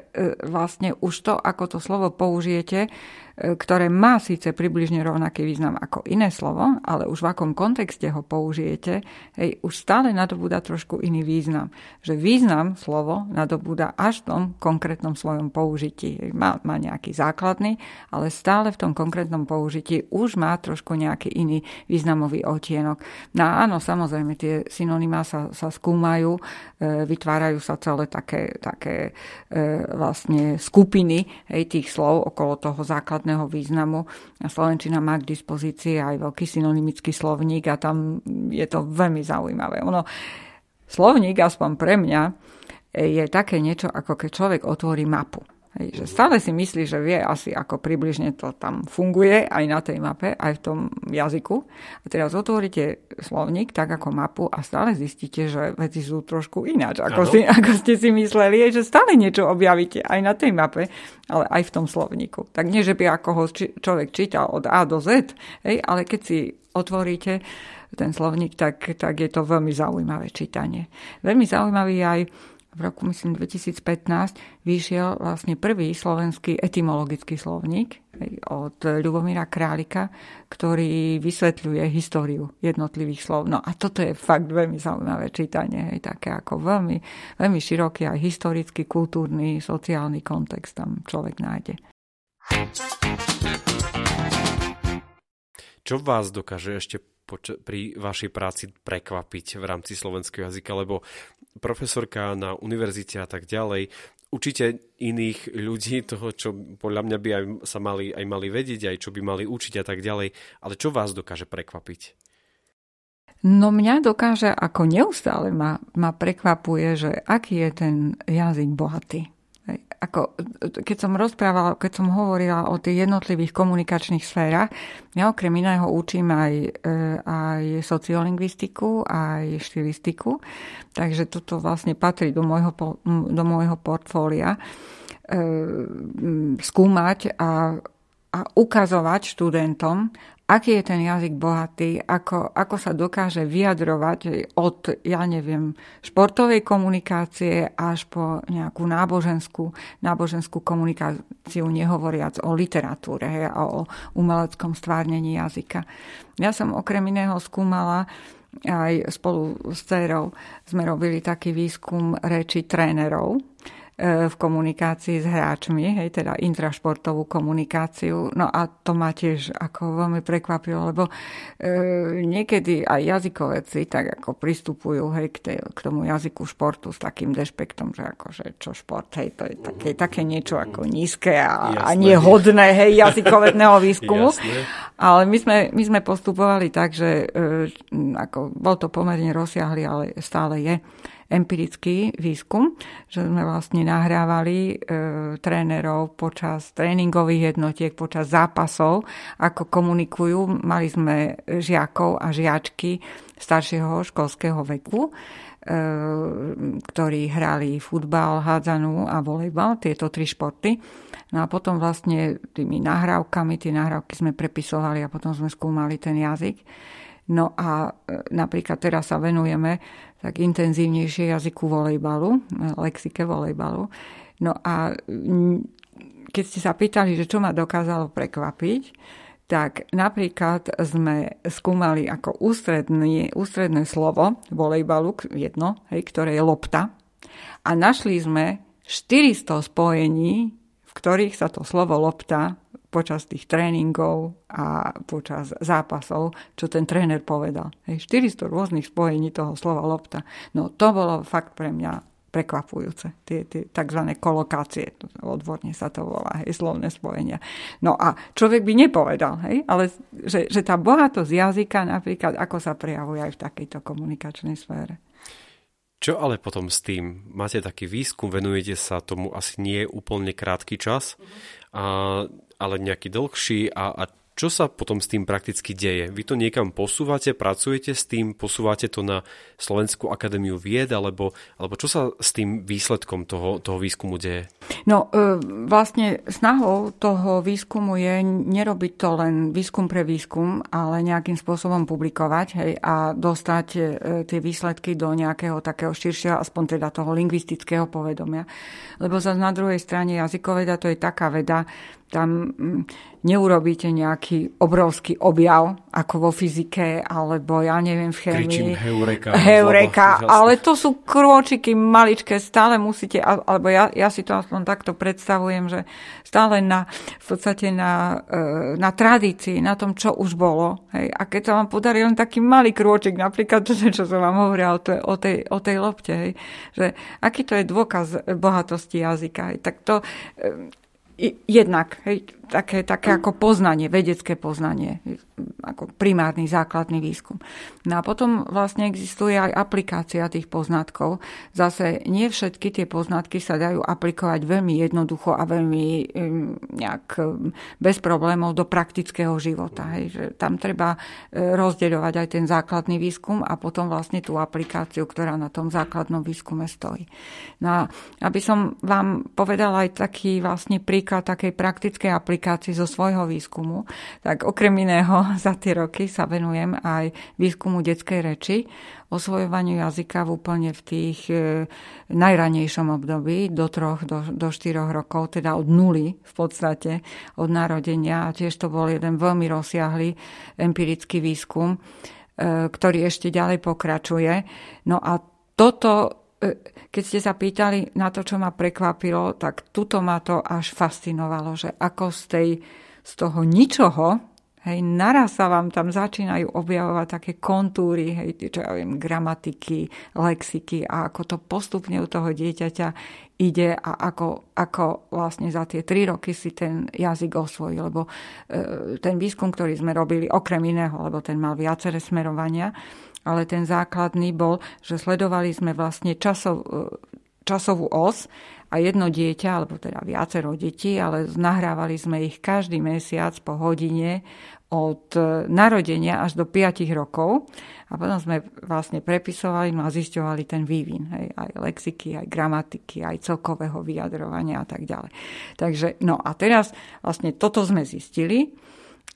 vlastne už to, ako to slovo použijete, ktoré má síce približne rovnaký význam ako iné slovo, ale už v akom kontexte ho použijete, hej, už stále nadobúda trošku iný význam. Že význam slovo nadobúda až v tom konkrétnom svojom použití. Hej, má, má nejaký základný, ale stále v tom konkrétnom použití už má trošku nejaký iný významový otienok. No áno, samozrejme, tie synonymá sa, sa skúmajú, e, vytvárajú sa celé také, také e, vlastne skupiny hej, tých slov okolo toho základného významu. A Slovenčina má k dispozícii aj veľký synonymický slovník a tam je to veľmi zaujímavé. Ono, slovník, aspoň pre mňa, je také niečo, ako keď človek otvorí mapu. Hej, že stále si myslí, že vie asi, ako približne to tam funguje aj na tej mape, aj v tom jazyku. A teraz otvoríte slovník tak ako mapu a stále zistíte, že veci sú trošku ináč, ako, si, *laughs* ako ste si mysleli, že stále niečo objavíte aj na tej mape, ale aj v tom slovníku. Tak nie, že by ako ho či, človek čítal od A do Z, hej, ale keď si otvoríte ten slovník, tak, tak je to veľmi zaujímavé čítanie. Veľmi zaujímavý aj v roku, myslím, 2015 vyšiel vlastne prvý slovenský etymologický slovník od Ľubomíra Králika, ktorý vysvetľuje históriu jednotlivých slov. No a toto je fakt veľmi zaujímavé čítanie, hej, také ako veľmi, veľmi široký aj historický, kultúrny, sociálny kontext tam človek nájde. Čo vás dokáže ešte pri vašej práci prekvapiť v rámci slovenského jazyka, lebo profesorka na univerzite a tak ďalej, učíte iných ľudí toho, čo podľa mňa by aj sa mali, aj mali vedieť, aj čo by mali učiť a tak ďalej. Ale čo vás dokáže prekvapiť? No mňa dokáže, ako neustále ma, ma prekvapuje, že aký je ten jazyk bohatý ako, keď som rozprávala, keď som hovorila o tých jednotlivých komunikačných sférach, ja okrem iného učím aj, e, aj sociolingvistiku, aj štilistiku, takže toto vlastne patrí do môjho, do môjho portfólia e, skúmať a, a ukazovať študentom, aký je ten jazyk bohatý, ako, ako sa dokáže vyjadrovať od, ja neviem, športovej komunikácie až po nejakú náboženskú, náboženskú komunikáciu, nehovoriac o literatúre hej, a o umeleckom stvárnení jazyka. Ja som okrem iného skúmala aj spolu s dcerou sme robili taký výskum reči trénerov v komunikácii s hráčmi, hej, teda intrašportovú komunikáciu. No a to ma tiež ako veľmi prekvapilo, lebo e, niekedy aj jazykoveci tak ako pristupujú hej, k, tej, k tomu jazyku športu s takým dešpektom, že akože čo šport, hej, to je také, také niečo ako nízke a, a nehodné hej, *laughs* jazykovedného výskumu. Jasné. Ale my sme, my sme postupovali tak, že e, ako, bol to pomerne rozsiahly, ale stále je empirický výskum, že sme vlastne nahrávali e, trénerov počas tréningových jednotiek, počas zápasov, ako komunikujú. Mali sme žiakov a žiačky staršieho školského veku, e, ktorí hrali futbal, hádzanú a volejbal, tieto tri športy. No a potom vlastne tými nahrávkami, tie nahrávky sme prepisovali a potom sme skúmali ten jazyk. No a e, napríklad teraz sa venujeme tak intenzívnejšie jazyku volejbalu, e, lexike volejbalu. No a keď ste sa pýtali, že čo ma dokázalo prekvapiť, tak napríklad sme skúmali ako ústredný, ústredné slovo volejbalu, jedno, hej, ktoré je lopta. A našli sme 400 spojení, v ktorých sa to slovo lopta počas tých tréningov a počas zápasov, čo ten tréner povedal. Hej, 400 rôznych spojení toho slova lopta. No to bolo fakt pre mňa prekvapujúce. Tie, tie tzv. kolokácie, odborne sa to volá, hej, slovné spojenia. No a človek by nepovedal, hej, ale že, že tá bohatosť jazyka napríklad, ako sa prejavuje aj v takejto komunikačnej sfére. Čo ale potom s tým? Máte taký výskum, venujete sa tomu asi nie úplne krátky čas, a, ale nejaký dlhší a, a čo sa potom s tým prakticky deje? Vy to niekam posúvate, pracujete s tým, posúvate to na Slovenskú akadémiu vied, alebo, alebo čo sa s tým výsledkom toho, toho výskumu deje? No, e, vlastne snahou toho výskumu je nerobiť to len výskum pre výskum, ale nejakým spôsobom publikovať hej, a dostať e, tie výsledky do nejakého takého širšieho, aspoň teda toho lingvistického povedomia. Lebo zase na druhej strane jazykoveda to je taká veda, tam mm, neurobíte nejaký obrovský objav, ako vo fyzike, alebo ja neviem, v chémii. Kričím heureka. Heureka, ale to sú krôčiky maličké, stále musíte, alebo ja, ja si to aspoň takto predstavujem, že stále na, v podstate na, e, na tradícii, na tom, čo už bolo. Hej. A keď sa vám podarí len taký malý krôčik, napríklad to, čo som vám hovorila o, tej, o, tej, o tej lopte, hej, že aký to je dôkaz bohatosti jazyka, hej, tak to e, jednak, také, také ako poznanie, vedecké poznanie, ako primárny základný výskum. No a potom vlastne existuje aj aplikácia tých poznatkov. Zase nie všetky tie poznatky sa dajú aplikovať veľmi jednoducho a veľmi nejak bez problémov do praktického života. Hej. Že tam treba e, rozdeľovať aj ten základný výskum a potom vlastne tú aplikáciu, ktorá na tom základnom výskume stojí. No a aby som vám povedala aj taký vlastne príklad takej praktickej aplikácie, aplikácií zo svojho výskumu, tak okrem iného *laughs* za tie roky sa venujem aj výskumu detskej reči, osvojovaniu jazyka v úplne v tých e, najranejšom období, do troch, do, do štyroch rokov, teda od nuly v podstate, od narodenia. A tiež to bol jeden veľmi rozsiahly empirický výskum, e, ktorý ešte ďalej pokračuje. No a toto keď ste sa pýtali na to, čo ma prekvapilo, tak tuto ma to až fascinovalo, že ako z, tej, z toho ničoho, hej, naraz sa vám tam začínajú objavovať také kontúry, hej, čo ja viem, gramatiky, lexiky a ako to postupne u toho dieťaťa ide a ako, ako vlastne za tie tri roky si ten jazyk osvojí, lebo e, ten výskum, ktorý sme robili okrem iného, lebo ten mal viaceré smerovania, ale ten základný bol, že sledovali sme vlastne časov, e, časovú os a jedno dieťa, alebo teda viacero detí, ale nahrávali sme ich každý mesiac po hodine od e, narodenia až do 5 rokov a potom sme vlastne prepisovali no a zisťovali ten vývin, hej, aj lexiky, aj gramatiky, aj celkového vyjadrovania a tak ďalej. Takže, no a teraz vlastne toto sme zistili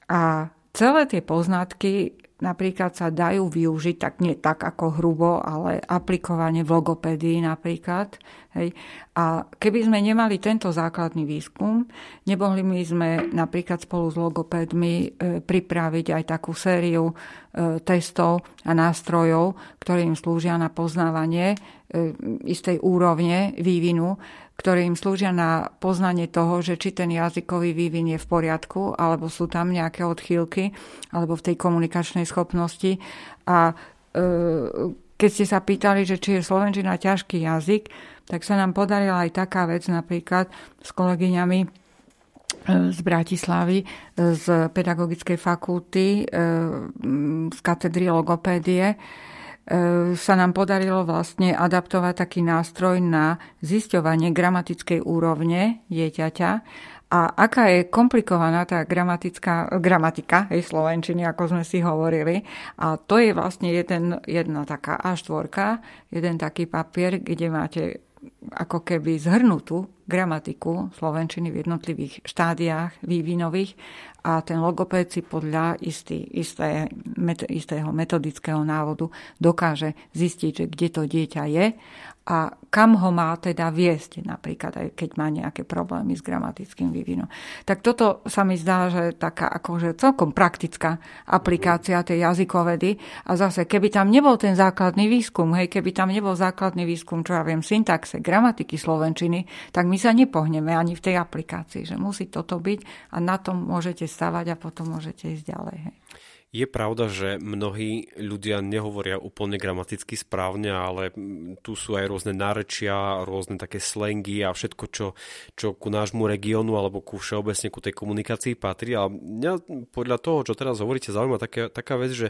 a celé tie poznatky napríklad sa dajú využiť, tak nie tak ako hrubo, ale aplikovanie v logopédii napríklad. Hej. A keby sme nemali tento základný výskum, nebohli by sme napríklad spolu s logopédmi e, pripraviť aj takú sériu e, testov a nástrojov, ktoré im slúžia na poznávanie e, istej úrovne vývinu ktoré im slúžia na poznanie toho, že či ten jazykový vývin je v poriadku, alebo sú tam nejaké odchýlky, alebo v tej komunikačnej schopnosti. A e, keď ste sa pýtali, že či je slovenčina ťažký jazyk, tak sa nám podarila aj taká vec napríklad s kolegyňami e, z Bratislavy, e, z pedagogickej fakulty, z katedry logopédie, sa nám podarilo vlastne adaptovať taký nástroj na zisťovanie gramatickej úrovne dieťaťa a aká je komplikovaná tá gramatická, gramatika hej, slovenčiny, ako sme si hovorili. A to je vlastne jeden, jedna taká A4, jeden taký papier, kde máte ako keby zhrnutú gramatiku slovenčiny v jednotlivých štádiách vývinových a ten logopéd si podľa istý, isté, met, istého metodického návodu dokáže zistiť, že kde to dieťa je a kam ho má teda viesť, napríklad aj keď má nejaké problémy s gramatickým vývinom. Tak toto sa mi zdá, že taká akože celkom praktická aplikácia tej jazykovedy a zase, keby tam nebol ten základný výskum, hej, keby tam nebol základný výskum, čo ja viem, syntaxe, gramatiky slovenčiny, tak my sa nepohneme ani v tej aplikácii, že musí toto byť a na tom môžete stavať a potom môžete ísť ďalej. Hej. Je pravda, že mnohí ľudia nehovoria úplne gramaticky správne, ale tu sú aj rôzne nárečia, rôzne také slengy a všetko, čo, čo ku nášmu regiónu alebo ku všeobecne ku tej komunikácii patrí. A mňa podľa toho, čo teraz hovoríte, zaujíma taká, taká vec, že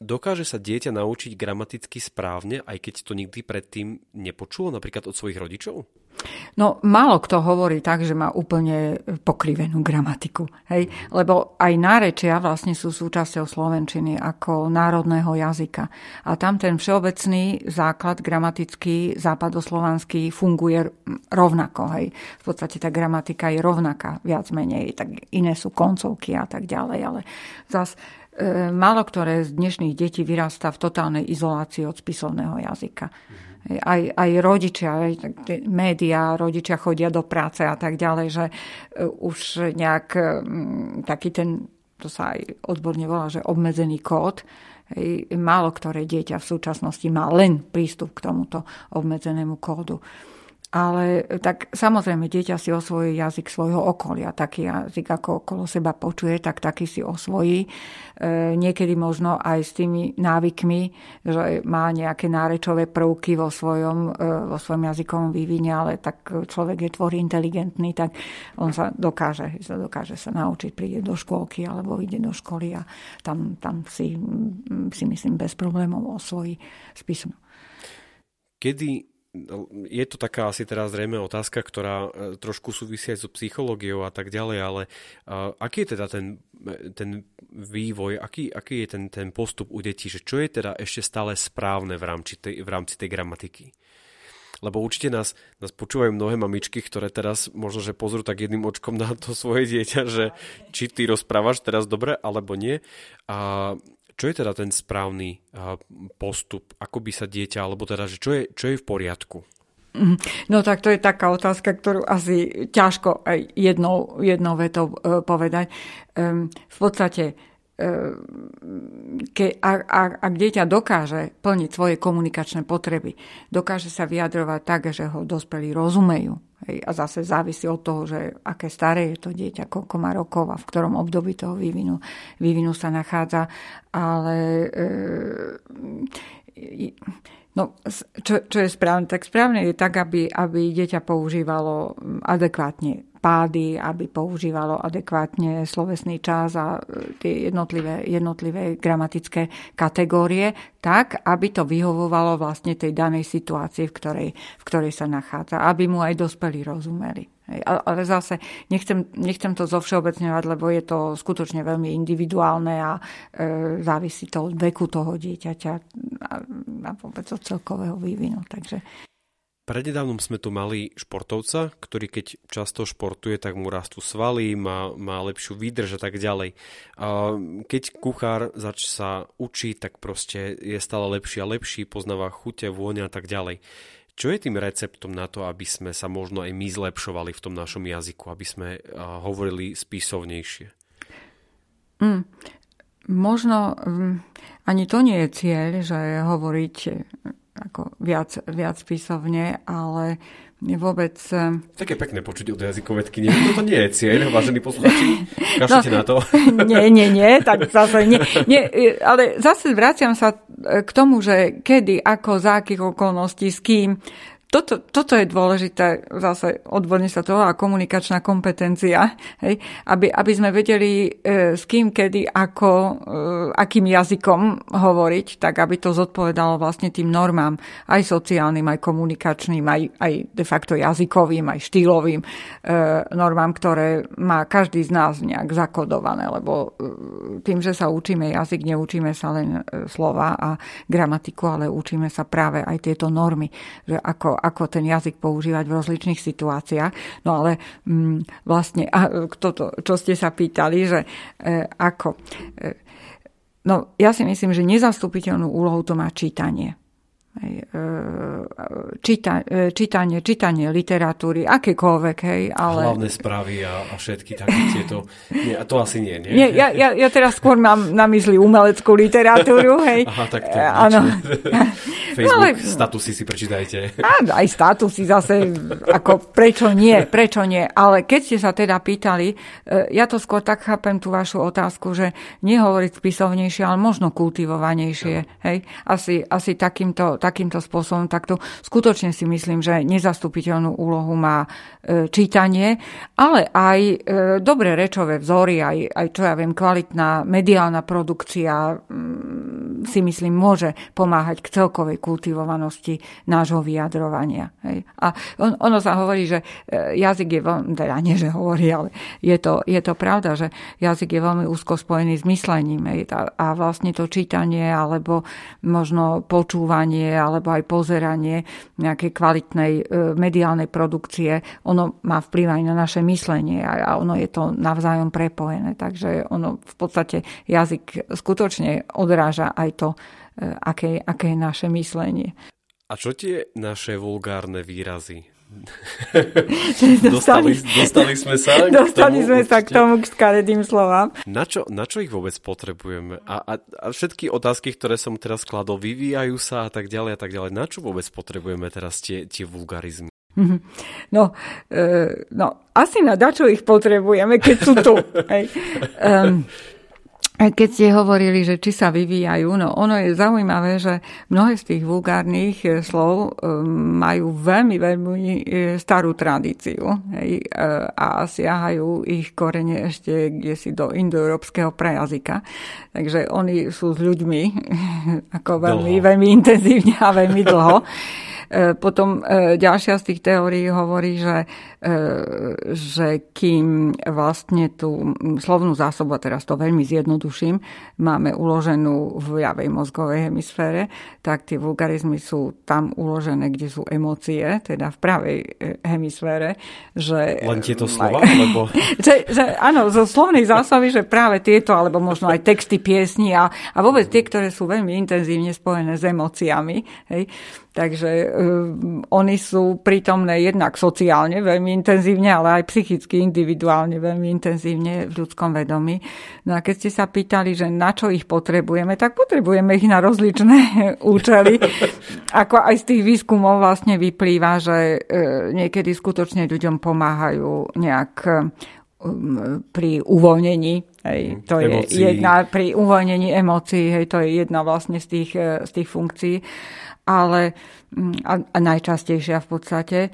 dokáže sa dieťa naučiť gramaticky správne, aj keď to nikdy predtým nepočulo, napríklad od svojich rodičov? No, málo kto hovorí tak, že má úplne pokrivenú gramatiku. Hej? Lebo aj nárečia vlastne sú súčasťou slovenčiny ako národného jazyka. A tam ten všeobecný základ gramatický západoslovanský funguje rovnako. Hej? V podstate tá gramatika je rovnaká, viac menej. Tak iné sú koncovky a tak ďalej. Ale zas málo ktoré z dnešných detí vyrastá v totálnej izolácii od spisovného jazyka. Mm aj, aj rodičia, aj médiá, rodičia chodia do práce a tak ďalej, že e, už nejak taký ten, to sa aj odborne volá, že obmedzený kód, málo ktoré dieťa v súčasnosti má len prístup k tomuto obmedzenému kódu. Ale tak samozrejme, dieťa si osvojí jazyk svojho okolia. Taký jazyk, ako okolo seba počuje, tak taký si osvojí. E, niekedy možno aj s tými návykmi, že má nejaké nárečové prvky vo svojom, e, vo svojom jazykovom vývine, ale tak človek je tvor inteligentný, tak on sa dokáže, sa dokáže sa naučiť, príde do škôlky alebo ide do školy a tam, tam si, si myslím bez problémov osvojí spisu. Kedy je to taká asi teraz zrejme otázka, ktorá e, trošku súvisí aj so psychológiou a tak ďalej, ale uh, aký je teda ten, ten vývoj, aký, aký je ten, ten postup u detí, že čo je teda ešte stále správne v rámci tej, v rámci tej gramatiky? Lebo určite nás, nás počúvajú mnohé mamičky, ktoré teraz možno, že pozrú tak jedným očkom na to svoje dieťa, že či ty rozprávaš teraz dobre, alebo nie. A čo je teda ten správny postup, ako by sa dieťa, alebo teda, že čo je, čo je v poriadku? Mhm. No tak to je taká otázka, ktorú asi ťažko aj jednou, jednou vetou e, povedať. V podstate ke, ak, ak, ak dieťa dokáže plniť svoje komunikačné potreby, dokáže sa vyjadrovať tak, že ho dospelí rozumejú. Hej, a zase závisí od toho, že aké staré je to dieťa, koľko má rokov a v ktorom období toho vývinu, vývinu sa nachádza. Ale e, No, čo, čo je správne? Tak správne je tak, aby, aby dieťa používalo adekvátne pády, aby používalo adekvátne slovesný čas a e, tie jednotlivé, jednotlivé gramatické kategórie, tak, aby to vyhovovalo vlastne tej danej situácii, v ktorej, v ktorej sa nachádza, aby mu aj dospelí rozumeli. Ale zase nechcem, nechcem to zovšeobecňovať, lebo je to skutočne veľmi individuálne a e, závisí to od veku toho dieťaťa a, a vôbec od celkového vývinu. Takže Prednedávnom sme tu mali športovca, ktorý keď často športuje, tak mu rastú svaly, má, má lepšiu výdrž a tak ďalej. Keď kuchár zač sa učí, tak proste je stále lepší a lepší, poznáva chute, vôňa a tak ďalej. Čo je tým receptom na to, aby sme sa možno aj my zlepšovali v tom našom jazyku, aby sme hovorili spisovnejšie? Mm, možno um, ani to nie je cieľ, že hovoriť ako viac, viac písovne, ale vôbec... Eh, Také pekné počuť od jazykovedky. Nie, toto nie je cieľ, vážení posluchači. *laughs* Kašlite no, na to. *laughs* Nie, nie, nie, tak zase nie, nie. Ale zase vraciam sa eh, k tomu, že kedy, ako, za akých okolností, s kým, toto, toto je dôležité, zase odborne sa to volá komunikačná kompetencia, hej, aby, aby sme vedeli e, s kým, kedy, ako, e, akým jazykom hovoriť, tak aby to zodpovedalo vlastne tým normám, aj sociálnym, aj komunikačným, aj, aj de facto jazykovým, aj štýlovým e, normám, ktoré má každý z nás nejak zakodované, lebo e, tým, že sa učíme jazyk, neučíme sa len e, slova a gramatiku, ale učíme sa práve aj tieto normy, že ako, ako ten jazyk používať v rozličných situáciách. No ale mm, vlastne, a toto, čo ste sa pýtali, že e, ako... E, no ja si myslím, že nezastupiteľnú úlohu to má čítanie. E, číta, e, čítanie, čítanie literatúry, akékoľvek, hej, ale... Hlavné správy a, a všetky také tieto... Nie, to asi nie, nie? nie ja, ja, ja teraz skôr mám na mysli umeleckú literatúru, hej. Aha, tak to Áno. *laughs* Facebook, no, ale, statusy si prečítajte. Á, aj statusy zase, ako prečo nie, prečo nie. Ale keď ste sa teda pýtali, e, ja to skôr tak chápem tú vašu otázku, že nehovoriť spisovnejšie, ale možno kultivovanejšie, no. hej. Asi, asi takýmto takýmto spôsobom, takto skutočne si myslím, že nezastupiteľnú úlohu má e, čítanie, ale aj e, dobré rečové vzory, aj, aj čo ja viem, kvalitná mediálna produkcia mm, si myslím môže pomáhať k celkovej kultivovanosti nášho vyjadrovania. Hej. A on, ono sa hovorí, že e, jazyk je veľmi, teda nie, že hovorí, ale je to, je to pravda, že jazyk je veľmi úzko spojený s myslením. Hej. A, a vlastne to čítanie alebo možno počúvanie alebo aj pozeranie nejakej kvalitnej e, mediálnej produkcie, ono má vplyv aj na naše myslenie a ono je to navzájom prepojené. Takže ono v podstate jazyk skutočne odráža aj to, e, aké, aké je naše myslenie. A čo tie naše vulgárne výrazy? *laughs* dostali, dostali sme sa dostali k tomu, sme určite. sa k tomu k skaredým slovám. Na čo, na čo ich vôbec potrebujeme? A, a, a všetky otázky, ktoré som teraz kladol, vyvíjajú sa a tak ďalej a tak ďalej. Na čo vôbec potrebujeme teraz tie, tie vulgarizmy? Mhm. No, e, no, asi na dačo ich potrebujeme, keď sú tu. *laughs* Hej. Um, keď ste hovorili, že či sa vyvíjajú, no ono je zaujímavé, že mnohé z tých vulgárnych e, slov e, majú veľmi, veľmi e, starú tradíciu hej, a siahajú ich korene ešte kde si do indoeurópskeho prejazyka. Takže oni sú s ľuďmi *laughs* ako veľmi, veľmi intenzívne a veľmi dlho. Potom ďalšia z tých teórií hovorí, že že kým vlastne tú slovnú zásobu, a teraz to veľmi zjednoduším, máme uloženú v javej mozgovej hemisfére, tak tie vulgarizmy sú tam uložené, kde sú emócie, teda v pravej e, hemisfére. Že Len tieto slova? *laughs* Lebo... že, že, áno, zo slovnej zásoby, že práve tieto, alebo možno aj texty piesni a, a vôbec tie, ktoré sú veľmi intenzívne spojené s emóciami. Hej. Takže um, oni sú prítomné jednak sociálne veľmi intenzívne, ale aj psychicky, individuálne veľmi intenzívne v ľudskom vedomí. No a keď ste sa pýtali, že na čo ich potrebujeme, tak potrebujeme ich na rozličné *laughs* účely. Ako aj z tých výskumov vlastne vyplýva, že uh, niekedy skutočne ľuďom pomáhajú nejak um, pri uvoľnení Hej, to emócií. je jedna pri uvoľnení emócií, hej, to je jedna vlastne z tých, e, z tých funkcií. Ale mm, a, a najčastejšia v podstate, e,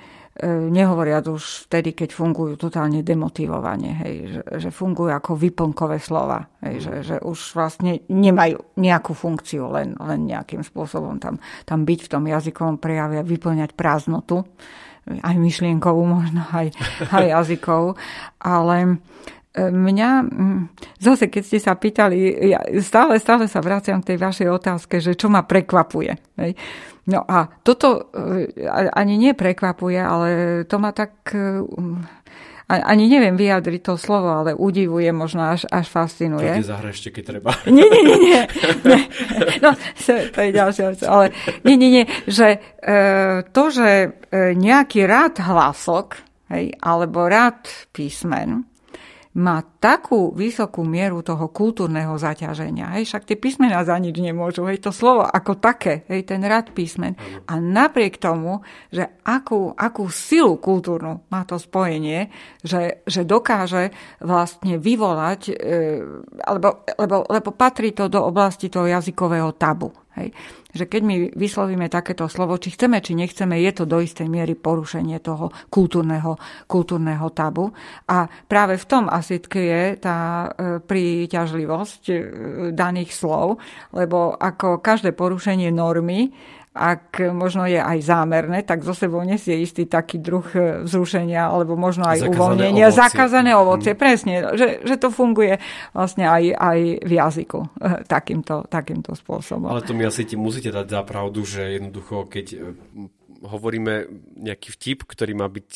nehovoriac už vtedy, keď fungujú totálne demotivovane, hej, že, že fungujú ako vyplnkové slova, hej, že, že už vlastne nemajú nejakú funkciu, len, len nejakým spôsobom tam, tam byť v tom jazykovom prejave a vyplňať prázdnotu, aj myšlienkovú možno, aj, aj jazykov, ale mňa, mm, zase keď ste sa pýtali, ja stále, stále sa vraciam k tej vašej otázke, že čo ma prekvapuje. Hej. No a toto e, ani nie prekvapuje, ale to ma tak e, ani neviem vyjadriť to slovo, ale udivuje, možno až, až fascinuje. To zahrašte, keď treba. *laughs* Nie, nie, nie, nie. nie. No, to je ďalšia vec. Ale nie, nie, nie. Že e, to, že nejaký rád hlasok, hej, alebo rád písmen, má takú vysokú mieru toho kultúrneho zaťaženia. Hej, však tie písmená za nič nemôžu. Hej, to slovo ako také, hej, ten rad písmen. A napriek tomu, že akú, akú silu kultúrnu má to spojenie, že, že dokáže vlastne vyvolať, e, alebo, lebo, lebo patrí to do oblasti toho jazykového tabu. Hej. Že keď my vyslovíme takéto slovo, či chceme, či nechceme, je to do istej miery porušenie toho kultúrneho, kultúrneho tabu. A práve v tom asi je tá e, príťažlivosť e, daných slov, lebo ako každé porušenie normy, ak možno je aj zámerné, tak zo sebou nesie istý taký druh e, vzrušenia, alebo možno aj zakázané uvoľnenia. Ovocie. Zakázané ovocie, mm. presne. Že, že to funguje vlastne aj, aj v jazyku e, takýmto, takýmto spôsobom. Ale to mi asi musíte dať za pravdu, že jednoducho, keď e, hovoríme nejaký vtip, ktorý má byť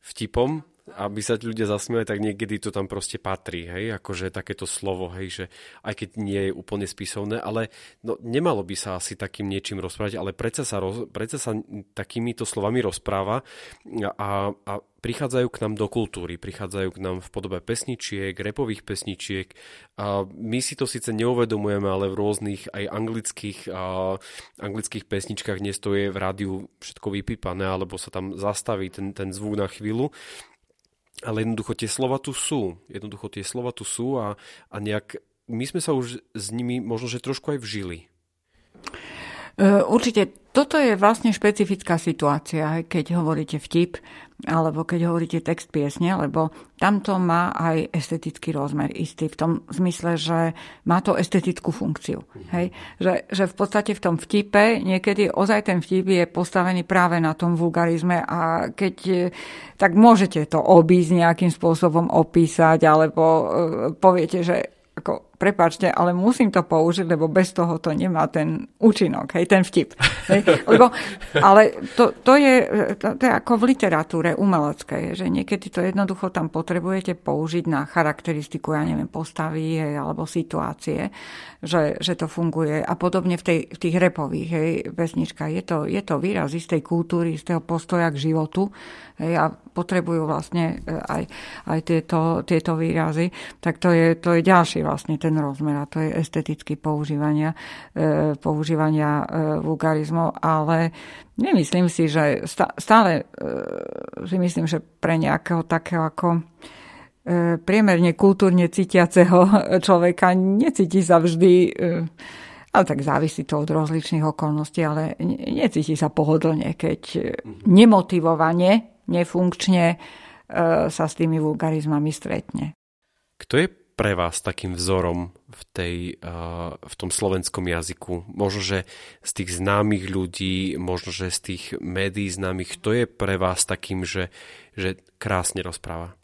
vtipom, aby sa ľudia zasmiali, tak niekedy to tam proste patrí, hej, akože takéto slovo, hej, že aj keď nie je úplne spisovné, ale no, nemalo by sa asi takým niečím rozprávať, ale predsa sa, roz, predsa sa takýmito slovami rozpráva a, a prichádzajú k nám do kultúry, prichádzajú k nám v podobe pesničiek, repových pesničiek. A my si to síce neuvedomujeme, ale v rôznych aj anglických, a, anglických pesničkách dnes to je v rádiu všetko vypípané, alebo sa tam zastaví ten, ten zvuk na chvíľu ale jednoducho tie slova tu sú. Jednoducho tie slova tu sú a, a nejak my sme sa už s nimi možno, že trošku aj vžili. E, určite toto je vlastne špecifická situácia, keď hovoríte vtip, alebo keď hovoríte text piesne, lebo tamto má aj estetický rozmer istý, v tom zmysle, že má to estetickú funkciu. Hej? Že, že v podstate v tom vtipe niekedy ozaj ten vtip je postavený práve na tom vulgarizme a keď tak môžete to obísť nejakým spôsobom opísať, alebo e, poviete, že ako, prepáčte, ale musím to použiť, lebo bez toho to nemá ten účinok, hej, ten vtip. Hej, lebo, ale to, to, je, to, to je ako v literatúre umelecké, že niekedy to jednoducho tam potrebujete použiť na charakteristiku, ja neviem, postavy hej, alebo situácie, že, že to funguje. A podobne v, tej, v tých repových hej, pesničkách. Je to, je to výraz istej kultúry, istého postoja k životu hej, a potrebujú vlastne e, aj, aj tieto, tieto výrazy. Tak to je, to je ďalší vlastne ten rozmer a to je esteticky používania, e, používania e, vulgarizmov, ale nemyslím si, že stále si myslím, že pre nejakého takého ako priemerne kultúrne cítiaceho *laughs* človeka necíti sa vždy ale tak závisí to od rozličných okolností, ale necíti sa pohodlne, keď nemotivovane, nefunkčne sa s tými vulgarizmami stretne. Kto je pre vás takým vzorom v, tej, v tom slovenskom jazyku? Možno, že z tých známych ľudí, možno, že z tých médií známych, to je pre vás takým, že, že krásne rozpráva?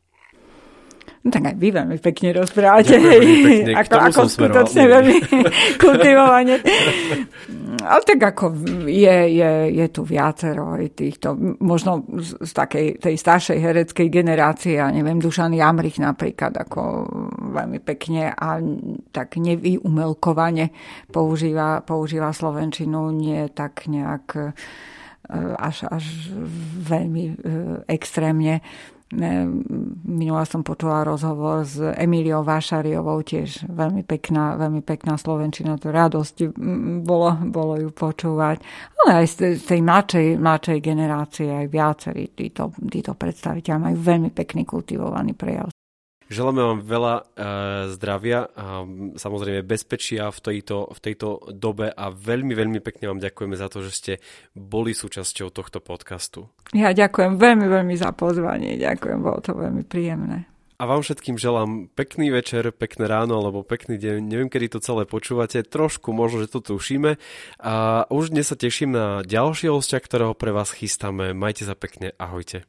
No tak aj vy veľmi pekne rozprávate. Pekne. Ako, ako skutočne veľmi *laughs* kultivovane. Ale tak ako je, je, je tu viacero aj týchto, možno z takej tej staršej hereckej generácie, ja neviem, Dušan Jamrich napríklad, ako veľmi pekne a tak nevyumelkovane používa, používa Slovenčinu, nie tak nejak e, až, až veľmi e, extrémne Minula som počula rozhovor s Emíliou Vášariovou, tiež veľmi pekná, veľmi pekná slovenčina, to radosť bolo, bolo ju počúvať. Ale aj z tej mladšej, mladšej generácie aj viacerí títo, títo predstaviteľ majú veľmi pekný kultivovaný prejav. Želáme vám veľa uh, zdravia a samozrejme bezpečia v tejto, v tejto dobe a veľmi, veľmi pekne vám ďakujeme za to, že ste boli súčasťou tohto podcastu. Ja ďakujem veľmi, veľmi za pozvanie. Ďakujem, bolo to veľmi príjemné. A vám všetkým želám pekný večer, pekné ráno alebo pekný deň. Neviem, kedy to celé počúvate. Trošku možno, že to tušíme. A už dnes sa teším na ďalšie hostia, ktorého pre vás chystáme. Majte sa pekne. Ahojte.